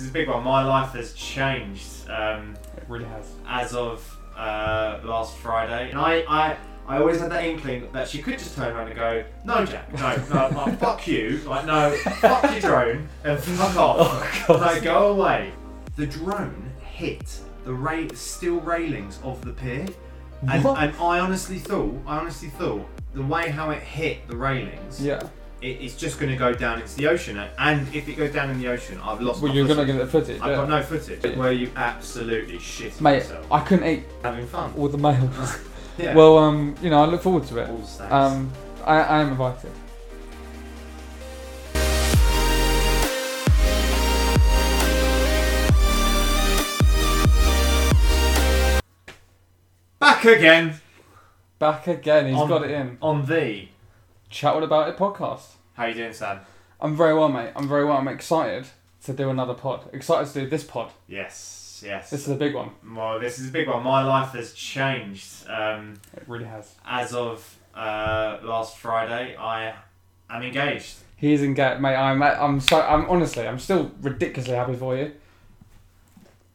this is a big one. My life has changed um, It really has. as of uh, last Friday, and I, I, I always had that inkling that she could just turn around and go, "No, Jack, no, no, like, fuck you, like no, fuck your drone, and fuck off, Oh, like go away." The drone hit the ra- steel railings of the pier, and, and I honestly thought, I honestly thought the way how it hit the railings, Yeah. It, it's just going to go down into the ocean, and if it goes down in the ocean, I've lost. Well, my you're gonna get the footage. I've yeah. got no footage. Where you absolutely shit Mate, yourself. I couldn't eat having fun. all the mails. Yeah. Well, um, you know, I look forward to it. all states. Um, I, I am invited. back again Back again. He's On- got it in. on the. Chat all about it podcast. How you doing, Sam? I'm very well, mate. I'm very well. I'm excited to do another pod. Excited to do this pod. Yes, yes. This is a big one. well, this is a big one. My life has changed. Um, It really has. as of uh, last Friday, I am engaged. He's engaged, mate. I'm. I'm so. I'm honestly. I'm still ridiculously happy for you.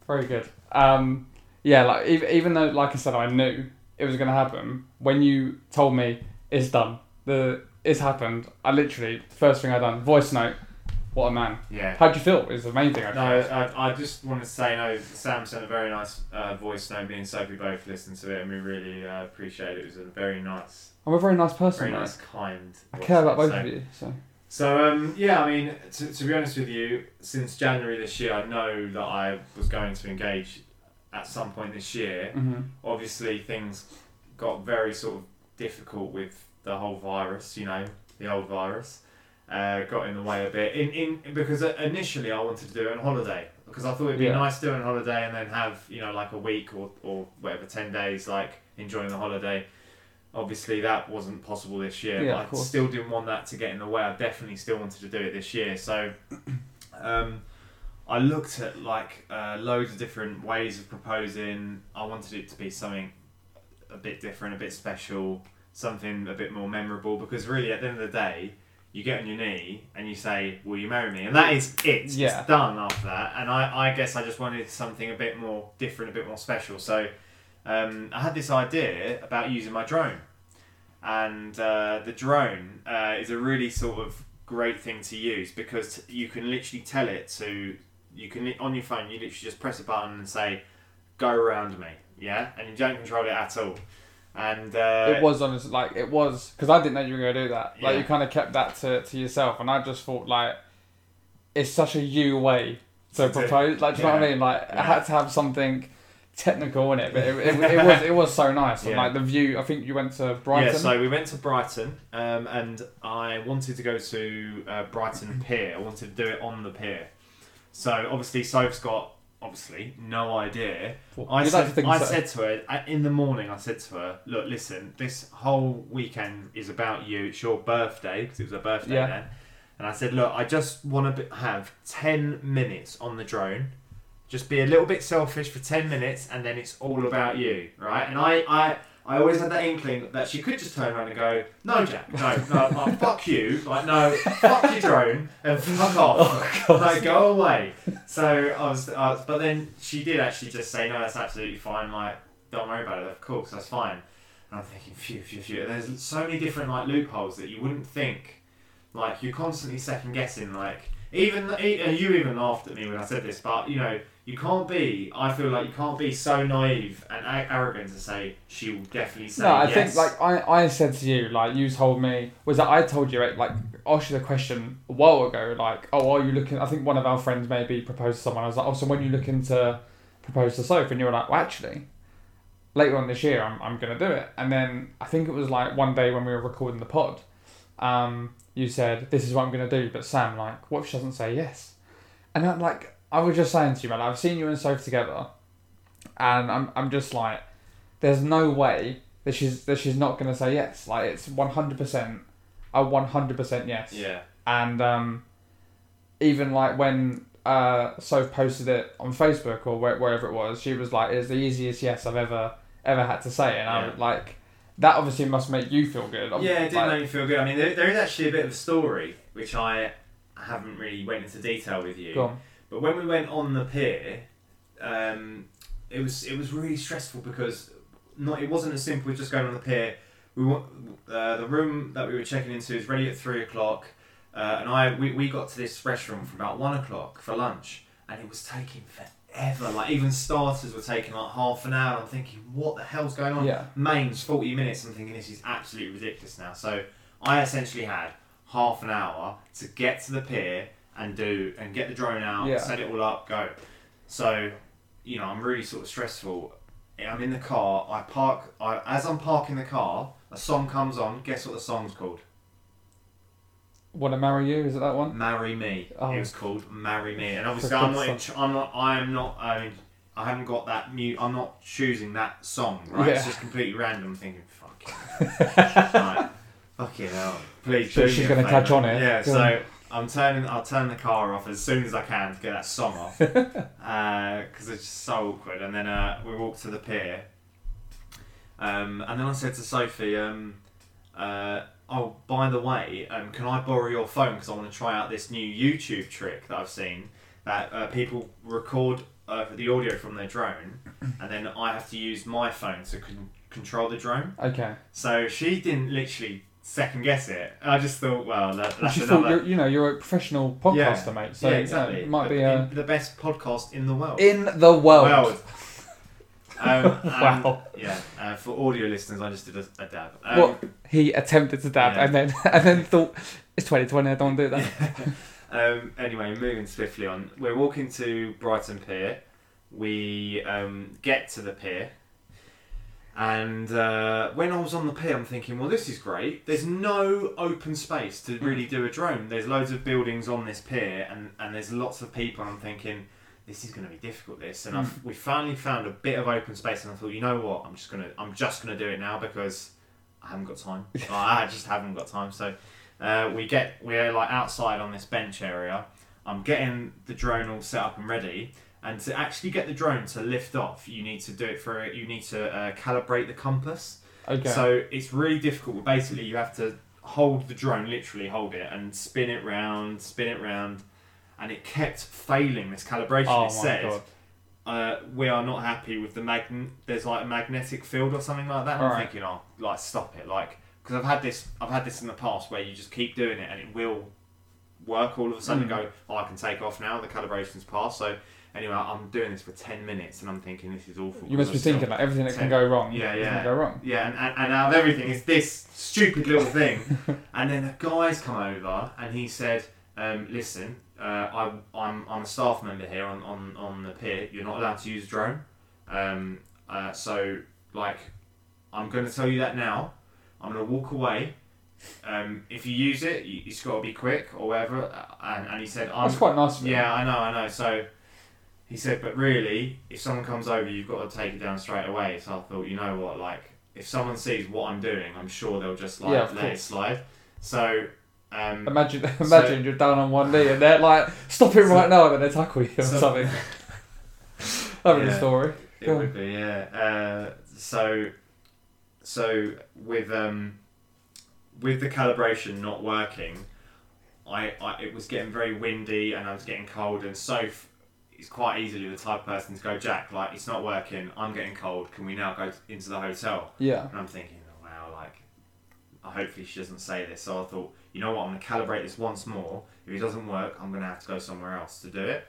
Very good. Um, yeah. Like even, even though, like I said, I knew it was gonna happen. When you told me it's done, the it's happened. I literally first thing I done voice note. What a man. Yeah. How'd you feel? Is the main thing. I No. I, I just want to say, no, Sam sent a very nice uh, voice note. Me and Sophie both listened to it, and we really uh, appreciate it. It was a very nice, I'm a very nice person, very mate. nice, kind. I care about both So- of you. So So um, yeah, I mean, to, to be honest with you, since January this year, I know that I was going to engage at some point this year. hmm Obviously, things got very sort of difficult with the whole virus. You know, the old virus uh, got in the way a bit. In, in because initially I wanted to do it on holiday because I thought it'd be Yeah. nice doing a holiday and then have you know like a week or, or whatever ten days like enjoying the holiday. Obviously, that wasn't possible this year, Yeah, but I course. still didn't want that to get in the way. I definitely still wanted to do it this year. So, um, I looked at like uh, loads of different ways of proposing. I wanted it to be something a bit different, a bit special, something a bit more memorable. Because really, at the end of the day, you get on your knee and you say, "Will you marry me?" And that is it. Yeah. It's done after that. And I, I guess I just wanted something a bit more different, a bit more special. So um, I had this idea about using my drone, and uh, the drone uh, is a really sort of great thing to use because you can literally tell it to you can on your phone you literally just press a button and say go around me yeah and you don't control it at all and uh, it was honestly like it was because I didn't know you were gonna do that. Like Yeah. you kind of kept that to, to yourself, and I just thought like it's such a you way to propose. Like, do you know what I mean? Like, Yeah. I had to have something technical in it, but it, it, it was it was so nice. And like the view, I think you went to Brighton. Yeah, so we went to Brighton, um, and I wanted to go to uh, Brighton Pier. I wanted to do it on the pier. So obviously, Soph's got obviously no idea. Well, I you'd like said, I so. said to her I- in the morning. I said to her, "Look, listen. This whole weekend is about you. It's your birthday because it was her birthday Yeah. then." And I said, "Look, I just want to have ten minutes on the drone. Just be a little bit selfish for ten minutes, and then it's all about you, right?" And I, I, I always had that inkling that she could just turn around and go, "No, Jack, no, no, like, fuck you, like no, fuck your drone, and fuck oh, off, like go away." So I was, I was, but then she did actually just say, "No, that's absolutely fine. Like, don't worry about it. Of course, that's fine." And I'm thinking, phew, phew, phew. There's so many different like loopholes that you wouldn't think. Like you're constantly second guessing. Like even and you even laughed at me when I said this, but you know you can't be. I feel like you can't be so naive and a- arrogant to say she will definitely say no, I yes. think like I, I said to you, like you told me was that I told you like asked you the question a while ago, like, oh, are you looking? I think one of our friends maybe proposed to someone. I was like, oh, so when you looking to propose to Soph? And you were like, well, actually, later on this year, I'm, I'm gonna do it. And then I think it was like one day when we were recording the pod, um, you said this is what I'm gonna do, but Sam, like, what if she doesn't say yes? And I'm like, I was just saying to you, man, I've seen you and Soph together, and I'm, I'm just like, there's no way that she's that she's not gonna say yes. Like it's one hundred percent, a one hundred percent yes. yeah, And um, even like when uh, Soph posted it on Facebook or where, wherever it was, she was like, "It's the easiest yes I've ever ever had to say," and I Yeah. was like, that obviously must make you feel good. yeah, it did Like, make me feel good. I mean, there, there is actually a bit of a story which I haven't really went into detail with you. But when we went on the pier, um, it was it was really stressful because not it wasn't as simple as just going on the pier. We uh, the room that we were checking into is ready at three o'clock, uh, and I we, we got to this restaurant for about one o'clock for lunch, and it was taking forever. Like even starters were taking like half an hour. I'm thinking, what the hell's going on? Yeah. Mains forty minutes. I'm thinking this is absolutely ridiculous now. So I essentially had half an hour to get to the pier and do and get the drone out, Yeah. set it all up, go. So, you know, I'm really sort of stressful. I'm in the car. I park. I, as I'm parking the car, a song comes on. Guess what the song's called? Want to marry you? Is it that one? "Marry Me." Oh. It was called "Marry Me," and obviously I'm not. Ch- I'm not. I am not. I mean, I haven't got that new. I'm not choosing that song. Right? It's just completely random. I'm thinking, fuck. right. Fucking hell. Please. So she's gonna catch on it. Yeah. Go So I'm turning. I'll turn the car off as soon as I can to get that song off. Because it's just so awkward. And then uh, we walked to the pier. Um, and then I said to Sophie, um, uh, "Oh, by the way, um, can I borrow your phone because I want to try out this new YouTube trick that I've seen that uh, people record uh, the audio from their drone, and then I have to use my phone to con- control the drone." Okay. So she didn't literally second guess it. I just thought, well, that, that's She another. thought you know you're a professional podcaster, mate. So yeah, you exactly. it might the, be a the best podcast in the world. in the world. World. Um, and, Wow. Yeah, uh, for audio listeners, I just did a, a dab. Um, What he attempted to dab Yeah. and then and then thought it's 2020. I don't want to do that. um, anyway, moving swiftly on, we're walking to Brighton Pier. We um, get to the pier, and uh, when I was on the pier, I'm thinking, well, this is great. There's no open space to really do a drone. There's loads of buildings on this pier, and, and there's lots of people. And I'm thinking, this is going to be difficult. This, and I've, we finally found a bit of open space, and I thought, you know what, I'm just gonna, I'm just gonna do it now because I haven't got time. I just haven't got time. So uh, we get, we're like outside on this bench area. I'm getting the drone all set up and ready. And to actually get the drone to lift off, you need to do it for you need to uh, calibrate the compass. Okay. So it's really difficult. Basically, you have to hold the drone, literally hold it, and spin it round, spin it round, and it kept failing this calibration. oh it my said, god. uh, "We are not happy with the magn. There's like a magnetic field or something like that." I'm Alright. thinking, "Oh, like stop it!" Like because I've had this, I've had this in the past where you just keep doing it and it will work. All of a sudden, Mm. go, "Oh, I can take off now. The calibration's passed." So anyway, I'm doing this for ten minutes and I'm thinking this is awful. You must be thinking like everything that can Ten- go wrong. Yeah, is yeah. go wrong. Yeah, and, and, and out of everything, it's this stupid little thing. and then a guy's come over and he said, um, "Listen, uh, I, I'm I'm a staff member here on, on, on the pier. You're not allowed to use a drone. Um, uh, so like, I'm going to tell you that now. I'm going to walk away. Um, if you use it, you, it's got to be quick or whatever." Uh, And, and he said, "I'm That's quite nice yeah, I know, I know. So he said, but really, if someone comes over, you've got to take it down straight away. So I thought, you know what, like, if someone sees what I'm doing, I'm sure they'll just like Yeah, of let it course. slide. So, um, Imagine, imagine you're down on one knee and they're like, "Stop it right now!" and then they tackle you or So- something. That'd be the Yeah. story. it would be, yeah. Uh, so, so with um, with the calibration not working, I, I it was getting very windy and I was getting cold, and Soph is quite easily the type of person to go, Jack, like it's not working. I'm getting cold. Can we now go into the hotel? Yeah. And I'm thinking, oh, wow, like, hopefully she doesn't say this. So I thought, you know what, I'm going to calibrate this once more. If it doesn't work, I'm going to have to go somewhere else to do it.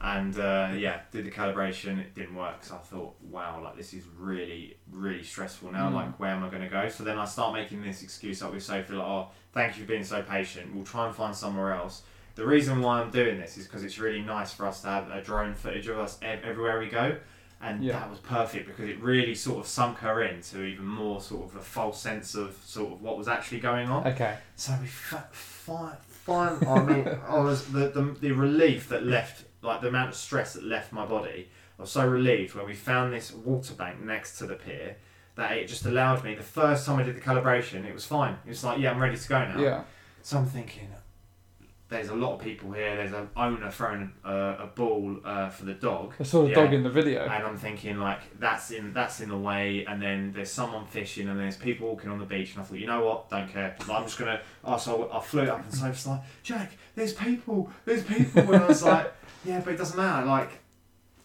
And uh, yeah, did the calibration, it didn't work. So I thought, wow, like, this is really, really stressful now. Mm. Like, where am I going to go? So then I start making this excuse up with Sophie, like, oh, thank you for being so patient. We'll try and find somewhere else. The reason why I'm doing this is because it's really nice for us to have a drone footage of us ev- everywhere we go. And Yeah. that was perfect because it really sort of sunk her into even more sort of a false sense of sort of what was actually going on. Okay. So we fa- fi- fi- I mean, I was the, the the relief that left, like the amount of stress that left my body. I was so relieved when we found this water bank next to the pier that it just allowed me. The first time I did the calibration, it was fine. It was like, yeah, I'm ready to go now. Yeah. So I'm thinking, there's a lot of people here. There's an owner throwing a, a ball uh, for the dog. I saw the Yeah. dog in the video. And I'm thinking like that's in that's in the way, and then there's someone fishing, and there's people walking on the beach, and I thought, you know what, don't care. Like, I'm just gonna. Oh, so I flew it up, and so it's like, Jack, there's people, there's people, and I was like, Yeah, but it doesn't matter. Like,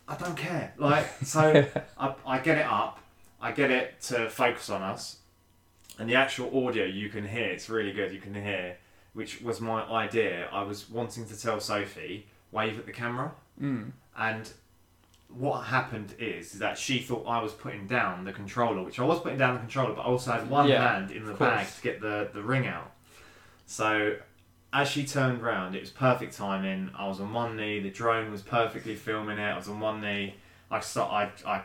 I don't care. Like, so I, I get it up, I get it to focus on us, and the actual audio you can hear. It's really good. You can hear, which was my idea. I was wanting to tell Sophie wave at the camera, Mm. and what happened is that she thought I was putting down the controller, which I was putting down the controller, but I also had one Yeah, hand in the bag to get the, the ring out. So as she turned round, it was perfect timing. I was on one knee, the drone was perfectly filming it. I was on one knee. I start, I, I,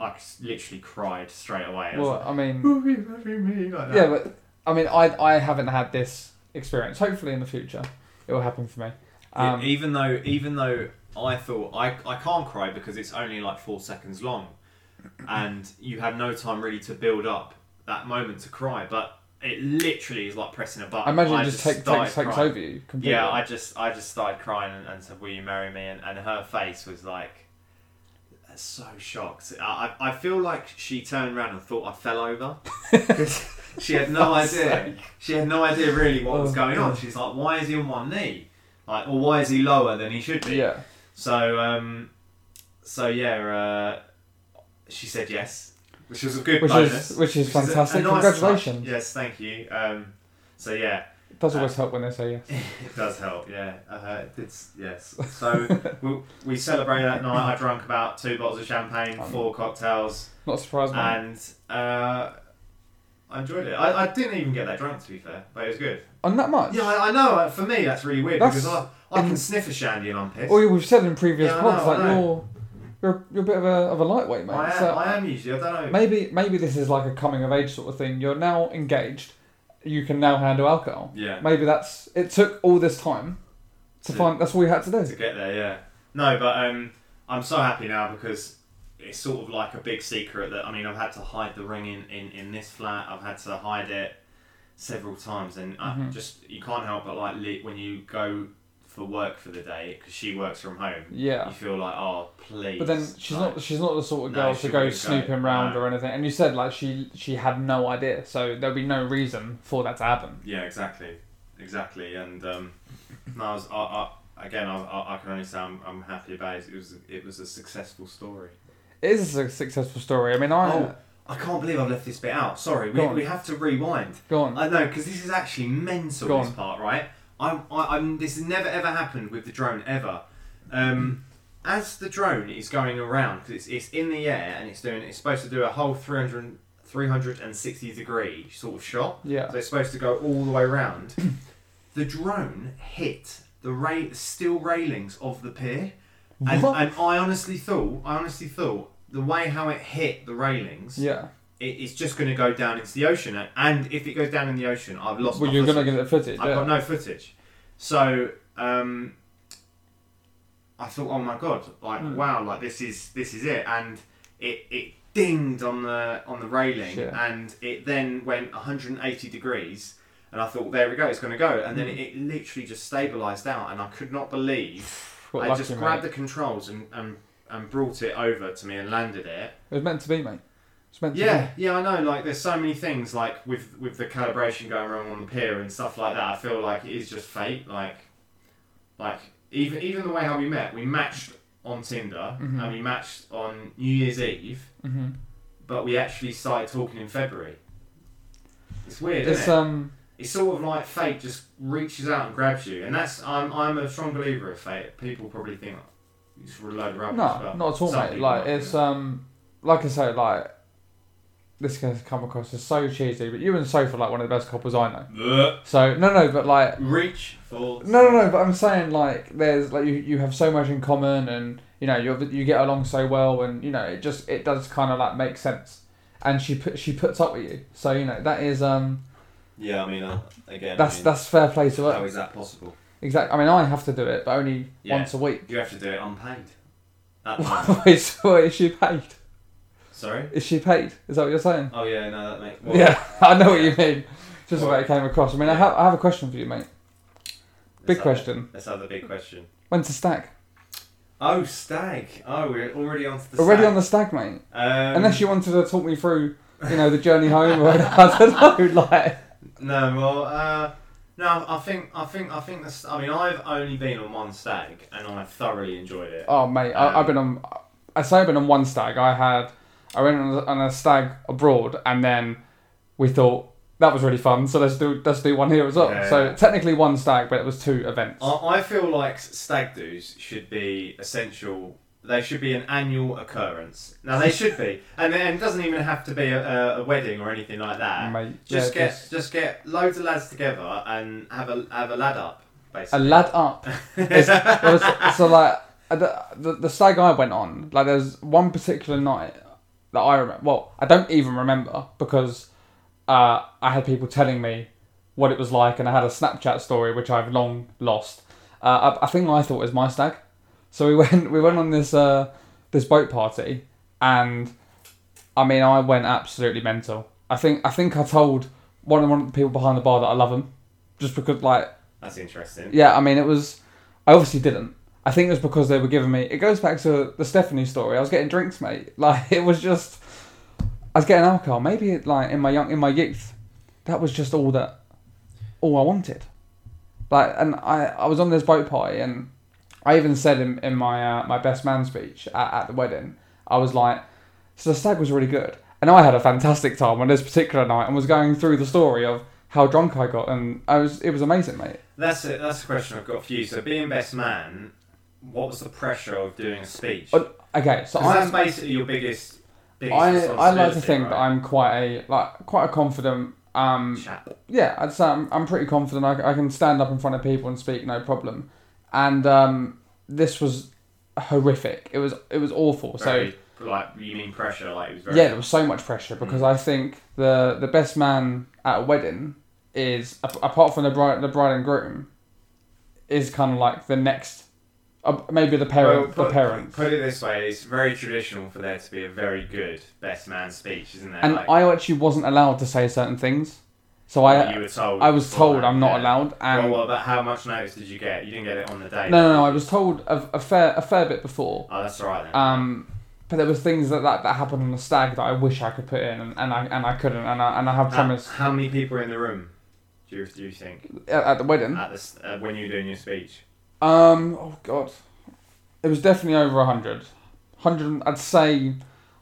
I literally cried straight away. I Well, I mean, like, "Who is loving me?" Like yeah, but I mean, I I haven't had this experience. Hopefully, in the future, it will happen for me. Yeah, Um, even though even though I thought I, I can't cry because it's only like four seconds long, and you have no time really to build up that moment to cry. But it literally is like pressing a button. I imagine it just, take, takes takes over you completely. Yeah, I just I just started crying and, and said, "Will you marry me?" And, and her face was like so shocked. I, I I feel like she turned around and thought I fell over. she had no idea. She had no idea really what was Oh, going on. She's like, "Why is he on one knee? Like, or why is he lower than he should be?" yeah. So um, so yeah, uh, she said yes, which was a good Which bonus. is which is a- a fantastic. nice Congratulations. touch. Yes, thank you. Um, so yeah, It does always help when they say yes. it does help, yeah. Uh, it's yes. So we, we celebrated that night. I drank about two bottles of champagne, Um, four cocktails, Not surprised, and uh, I enjoyed it. I, I didn't even get that drunk to be fair, but it was good. On that much. Yeah, I, I know. uh, For me, that's really weird That's- because I, I can sniff a shandy and I'm pissed. Well, we've said in previous Yeah, I pods know, I like know. you're you're you're a bit of a of a lightweight, mate. I am, so I am usually. I don't know. maybe maybe this is like a coming of age sort of thing. You're now engaged. You can now handle alcohol. Yeah. Maybe that's it. Took all this time to To- find. That's all we had to do. to get there, yeah. No, but um, I'm so happy now because it's sort of like a big secret that I mean I've had to hide the ring in, in, in this flat. I've had to hide it several times, and I Mhm. just you can't help but like when you go for work for the day because she works from home. Yeah. You feel like oh please. But then she's like, not she's not the sort of girl she to go snooping round no. or anything. And you said like she she had no idea, so there'll be no reason for that to happen. Yeah, exactly, exactly, and um, no, I was I, I, again I, I, I can only say I'm, I'm happy about it. It was it was a successful story. It is a successful story. I mean, I Oh, I can't believe I've left this bit out. Sorry, we, we have to rewind. go on. I know because this is actually mental. Go this on. part, right? I'm, I, I'm. This has never ever happened with the drone ever. Um, as the drone is going around, because it's, it's in the air and it's doing. It's supposed to do a whole 300, 360 degree sort of shot. Yeah. So it's supposed to go all the way around. the drone hit the ra- steel railings of the pier, and, and I honestly thought, I honestly thought the way how it hit the railings, Yeah. it, it's just going to go down into the ocean. And if it goes down in the ocean, I've lost. Well, my you're gonna footage. get the footage. I've yeah. got no footage. So um, I thought, oh my god, like Hmm. wow, like this is this is it, and it it dinged on the on the railing, Shit. and it then went 180 degrees. And I thought, there we go, it's going to go. And then Hmm. it, it literally just stabilised out, and I could not believe I lucky, just mate. grabbed the controls and, and, and brought it over to me and landed it. It was meant to be, mate. It's meant to Yeah, yeah, I know. Like, there's so many things like with with the calibration going wrong on the pier and stuff like that. I feel like it is just fate. Like, like even even the way how we met, we matched on Tinder Mhm. and we matched on New Year's Eve, be. hmm but we actually started talking in February. It's weird, It's isn't it? um. It's sort of like fate just reaches out and grabs you, and that's I'm I'm a strong believer of fate. People probably think it's a load of rubbish. No, not at all, mate. Like it's think um, like I say, like this can come across as so cheesy, but you and Soph are like one of the best couples I know. that. So no, no, but like reach for no, no, no. But I'm saying like there's like you, you have so much in common, and you know you you get along so well, and you know it just it does kind of like make sense. And she put she puts up with you, so you know that is um Yeah, I mean, uh, again, that's that's fair play to how her. is that possible? Exactly. I mean I have to do it, but only Yeah. once a week. You have to do it unpaid. Wait, so is she paid? Sorry. Is she paid? Is that what you're saying? Oh yeah, no, that makes. Well, yeah, I know what you mean. Just the way it came across. I mean, I, have, I have a question for you, mate. let's Big have question. Let's have the big question. When's the stag? Oh, stag. Oh, we're already on to the. Already stag. on the stag, mate. Um, Unless you wanted to talk me through, you know, the journey home, or I don't know, like. No, well, uh, No, I think I think I think this. I mean, I've only been on one stag, and I've thoroughly enjoyed it. Oh mate, I, Um, I've been on. I say I've been on one stag. I had. I went on a, on a stag abroad, and then we thought that was really fun. So let's do let's do one here as well. Yeah. So technically one stag, but it was two events. I, I feel like stag do's should be essential. They should be an annual occurrence. Now they should be, and, and it doesn't even have to be a, a, wedding or anything like that. Mate, Just yeah, get just- just get loads of lads together and have a have a lad up, basically. a lad up. Was, so like uh, the, the the stag I went on, like there's one particular night that I remember. Well, I don't even remember because uh, I had people telling me what it was like, and I had a Snapchat story which I've long lost. Uh, I, I think I thought it was my stag, so we went we went on this uh, this boat party, and I mean I went absolutely mental. I think I think I told one of one of the people behind the bar that I love him, just because like That's interesting. yeah, I mean, it was. I obviously didn't. I think it was because they were giving me. It goes back to the Stephanie story. I was getting drinks, mate. Like it was just. I was getting alcohol. Maybe it, like in my young in my youth, that was just all that, all I wanted. Like, and I I was on this boat party, and I even said in in my uh, my best man speech at, at the wedding, I was like, so the stag was really good, and I had a fantastic time on this particular night, and was going through the story of how drunk I got, and I was it was amazing, mate. That's it. That's the question I've got for you. So, being best man, what was the pressure of doing a speech? Uh, Okay, so that's I'm, basically your biggest. biggest I I like to think that? I'm quite a like quite a confident. Um, Chap. yeah, I'd say I'm, I'm pretty confident. I, I can stand up in front of people and speak no problem. And um, this was horrific. It was it was awful. Very, like you mean pressure? Like it was very. yeah, there was so much pressure because I think the the best man at a wedding is apart from the bride the bride and groom is kind of like the next. Uh, maybe the parent, Well, put, the parents. Put it this way: it's very traditional for there to be a very good best man speech, isn't there? and like, I actually wasn't allowed to say certain things, so I you were told. I was told I'm not yeah. allowed, and well, what about how much notice did you get? You didn't get it on the day. no, no, no, I was told a, a fair a fair bit before. Oh, that's right then. Um, but there was things that, that, that happened on the stag that I wish I could put in, and, and I and I couldn't, and I and I have promised how many people were in the room? Do you, do you think at, at the wedding. at this uh, when you were doing your speech? Um, oh god, it was definitely over hundred. Hundred, I'd say,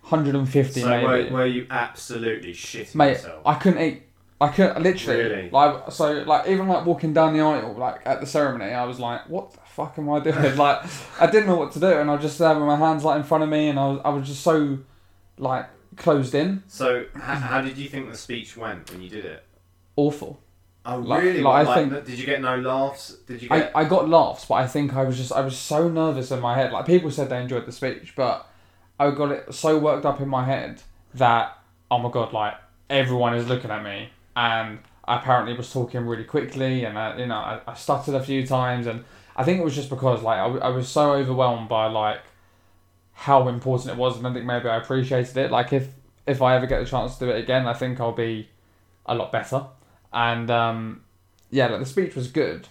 hundred and fifty So maybe. were, were you absolutely shitting Mate, yourself? I couldn't eat. I couldn't literally Really? like so like even like walking down the aisle like at the ceremony I was like what the fuck am I doing like I didn't know what to do and I was just there with my hands like in front of me and I was I was just so like closed in So h- how did you think the speech went when you did it? awful Oh Like- really? like, What, I like, think- did you get no laughs? Did you I, get? I got laughs but I think I was just I was so nervous in my head like people said they enjoyed the speech but I got it so worked up in my head that oh my god like everyone is looking at me and I apparently was talking really quickly and I, you know I, I stuttered a few times and I think it was just because like I was so overwhelmed by like how important it was and I think maybe I appreciated it. Like if if I ever get the chance to do it again I think I'll be a lot better. And um, yeah like the speech was good.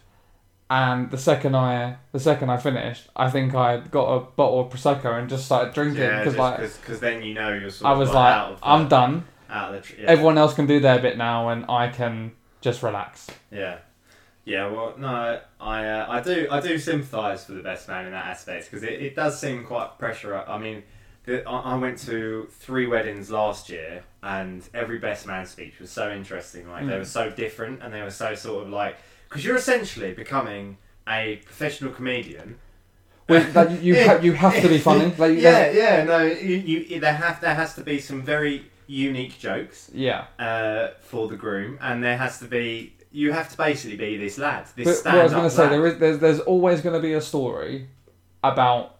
And the second I the second I finished I think I got a bottle of prosecco and just started drinking because just like because then you know you're sort of I was like, like I'm done out of the tr- yeah. everyone else can do their bit now and I can just relax Yeah, yeah. Well, no, I uh, I do I do sympathise for the best man in that aspect because it, it does seem quite pressure. I mean, the, I, I went to three weddings last year, and every best man speech was so interesting. Like they Mm. were so different, and they were so sort of like because you're essentially becoming a professional comedian. Well, like, you, ha- you have to be funny like yeah, yeah. No, you, you there have there has to be some very unique jokes yeah uh, for the groom, and there has to be. You have to basically be this lad, this but stand what I was going to say there is there's, there's always going to be a story about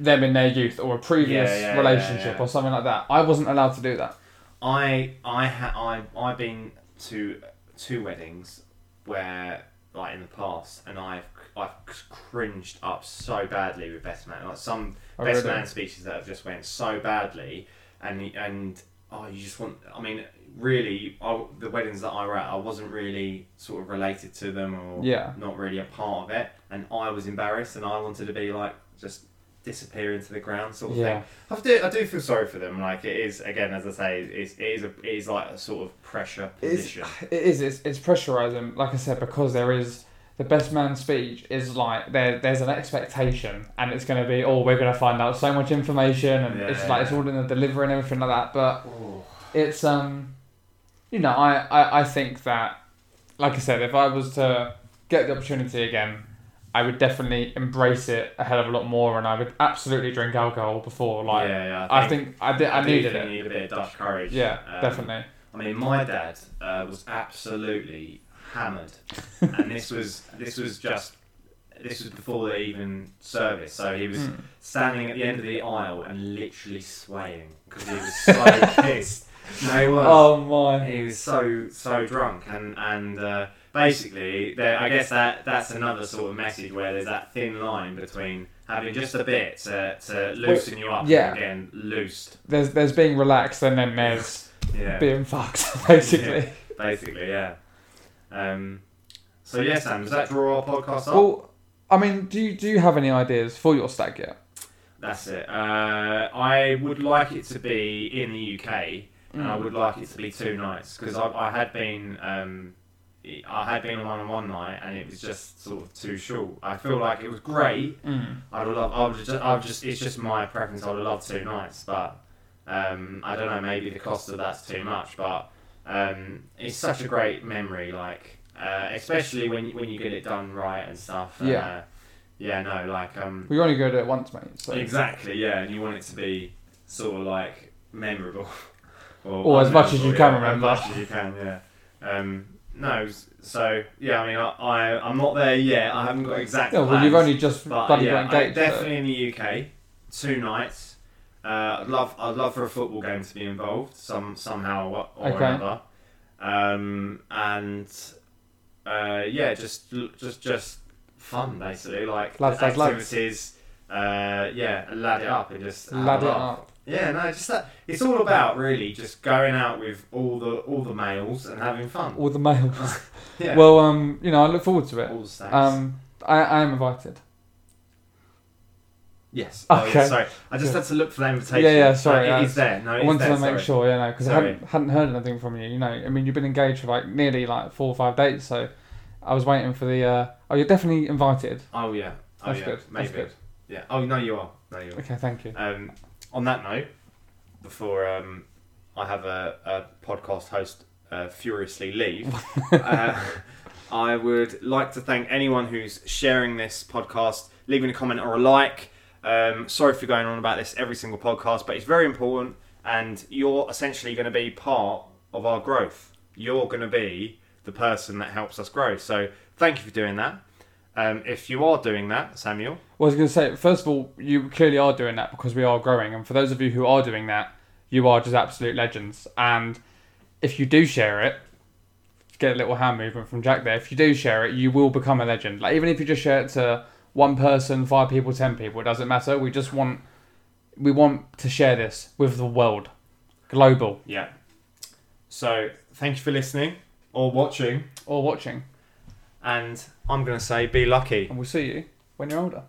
them in their youth or a previous Yeah, yeah, relationship yeah. or something like that I wasn't allowed to do that I I ha- I I've been to two weddings where like in the past, and I've I've cringed up so badly with best man. Like some I best really- man speeches that have just went so badly, and and oh, you just want. I mean, really, I, the weddings that I were at, I wasn't really sort of related to them or Yeah. not really a part of it, and I was embarrassed, and I wanted to be like just disappear into the ground sort of Yeah. thing. I do, I do feel sorry for them. Like it is again, as I say, it's, it is a, it is like a sort of pressure position. it is. It's, it's pressurizing. Like I said, because there is the best man speech is like there. There's an expectation, and it's going to be oh we're going to find out so much information, and it's Yeah. like it's all in the delivery and everything like that. But it's um, you know, I, I I think that, like I said, if I was to get the opportunity again. I would definitely embrace it a hell of a lot more, and I would absolutely drink alcohol before. Like, yeah, yeah, I think I did. I do needed think it. Need a bit of Dutch courage. Yeah, Um, definitely. I mean, my dad uh, was absolutely hammered, and this was this was just this was before the even service. So he was Mm. standing at the end of the aisle and literally swaying because he was so pissed. No, he was. Oh my. He was so so drunk, and and uh, basically, there, I guess that that's another sort of message where there's that thin line between having just a bit to, to loosen you up yeah. and getting loosed. There's there's being relaxed, and then there's Yeah, being fucked, basically. basically, yeah. Um, so yeah, Sam, does that draw our podcast up? Well, I mean, do you do you have any ideas for your stag yet? That's it. Uh, I would like it to be in the UK, and I would like it to be two nights because I, I had been um, I had been on one one night, and it was just sort of too short. I feel like it was great. Mm. I would love. I would just. I would just. It's just my preference. I would love two nights, but um, I don't know. Maybe the cost of that's too much, but um, it's such a great memory. Like uh, especially when you, when you get it done right and stuff. Yeah. Uh, yeah. No. Like um. We only go to it once, mate. So. Exactly, yeah, and you want it to be sort of like memorable, Or as much as you unmemorable, can yeah, remember. As much as you can, yeah. Um, no, so yeah, I mean, I, I I'm not there yet. I haven't got exact. Yeah, well, you've only just but yeah, engaged. so- definitely in the UK, two nights. Uh, I'd love I'd love for a football game to be involved some somehow or, or Okay. another, um, and uh, yeah, just just just fun basically, like Lads, lads, lads. activities. Uh, yeah, lad it up and just Lad it laugh. up. Yeah, no, just that. It's all about really just going out with all the all the males and having fun. All the males. Yeah, Well, um, you know, I look forward to it. all the stacks. Um, I, I am invited. Yes. Oh, okay. sorry, I just had to look for the invitation. Yeah, yeah, sorry, Uh, I it is there. No, I it is wanted there, to make sorry. sure, you know, because I hadn't, hadn't heard anything from you. You know, I mean, you've been engaged for like nearly like four or five dates, so I was waiting for the. Uh, oh, you're definitely invited. Oh yeah. Oh That's yeah. good. Maybe. That's good. Yeah. Oh no, you are. No, you are. Okay, thank you. Um, on that note, before um, I have a, a podcast host uh, furiously leave, uh, I would like to thank anyone who's sharing this podcast, leaving a comment or a like. Um, sorry for going on about this every single podcast, but it's very important, and you're essentially going to be part of our growth. You're going to be the person that helps us grow. So thank you for doing that. Um, if you are doing that, Samuel, Well, I was going to say, first of all, you clearly are doing that because we are growing. And for those of you who are doing that, you are just absolute legends. And if you do share it, get a little hand movement from Jack there. If you do share it, you will become a legend. Like, even if you just share it to one person, five people, ten people, it doesn't matter. We just want, we want to share this with the world. Global. Yeah. So thank you for listening or watching, Or watching. and I'm going to say be lucky. And we'll see you when you're older.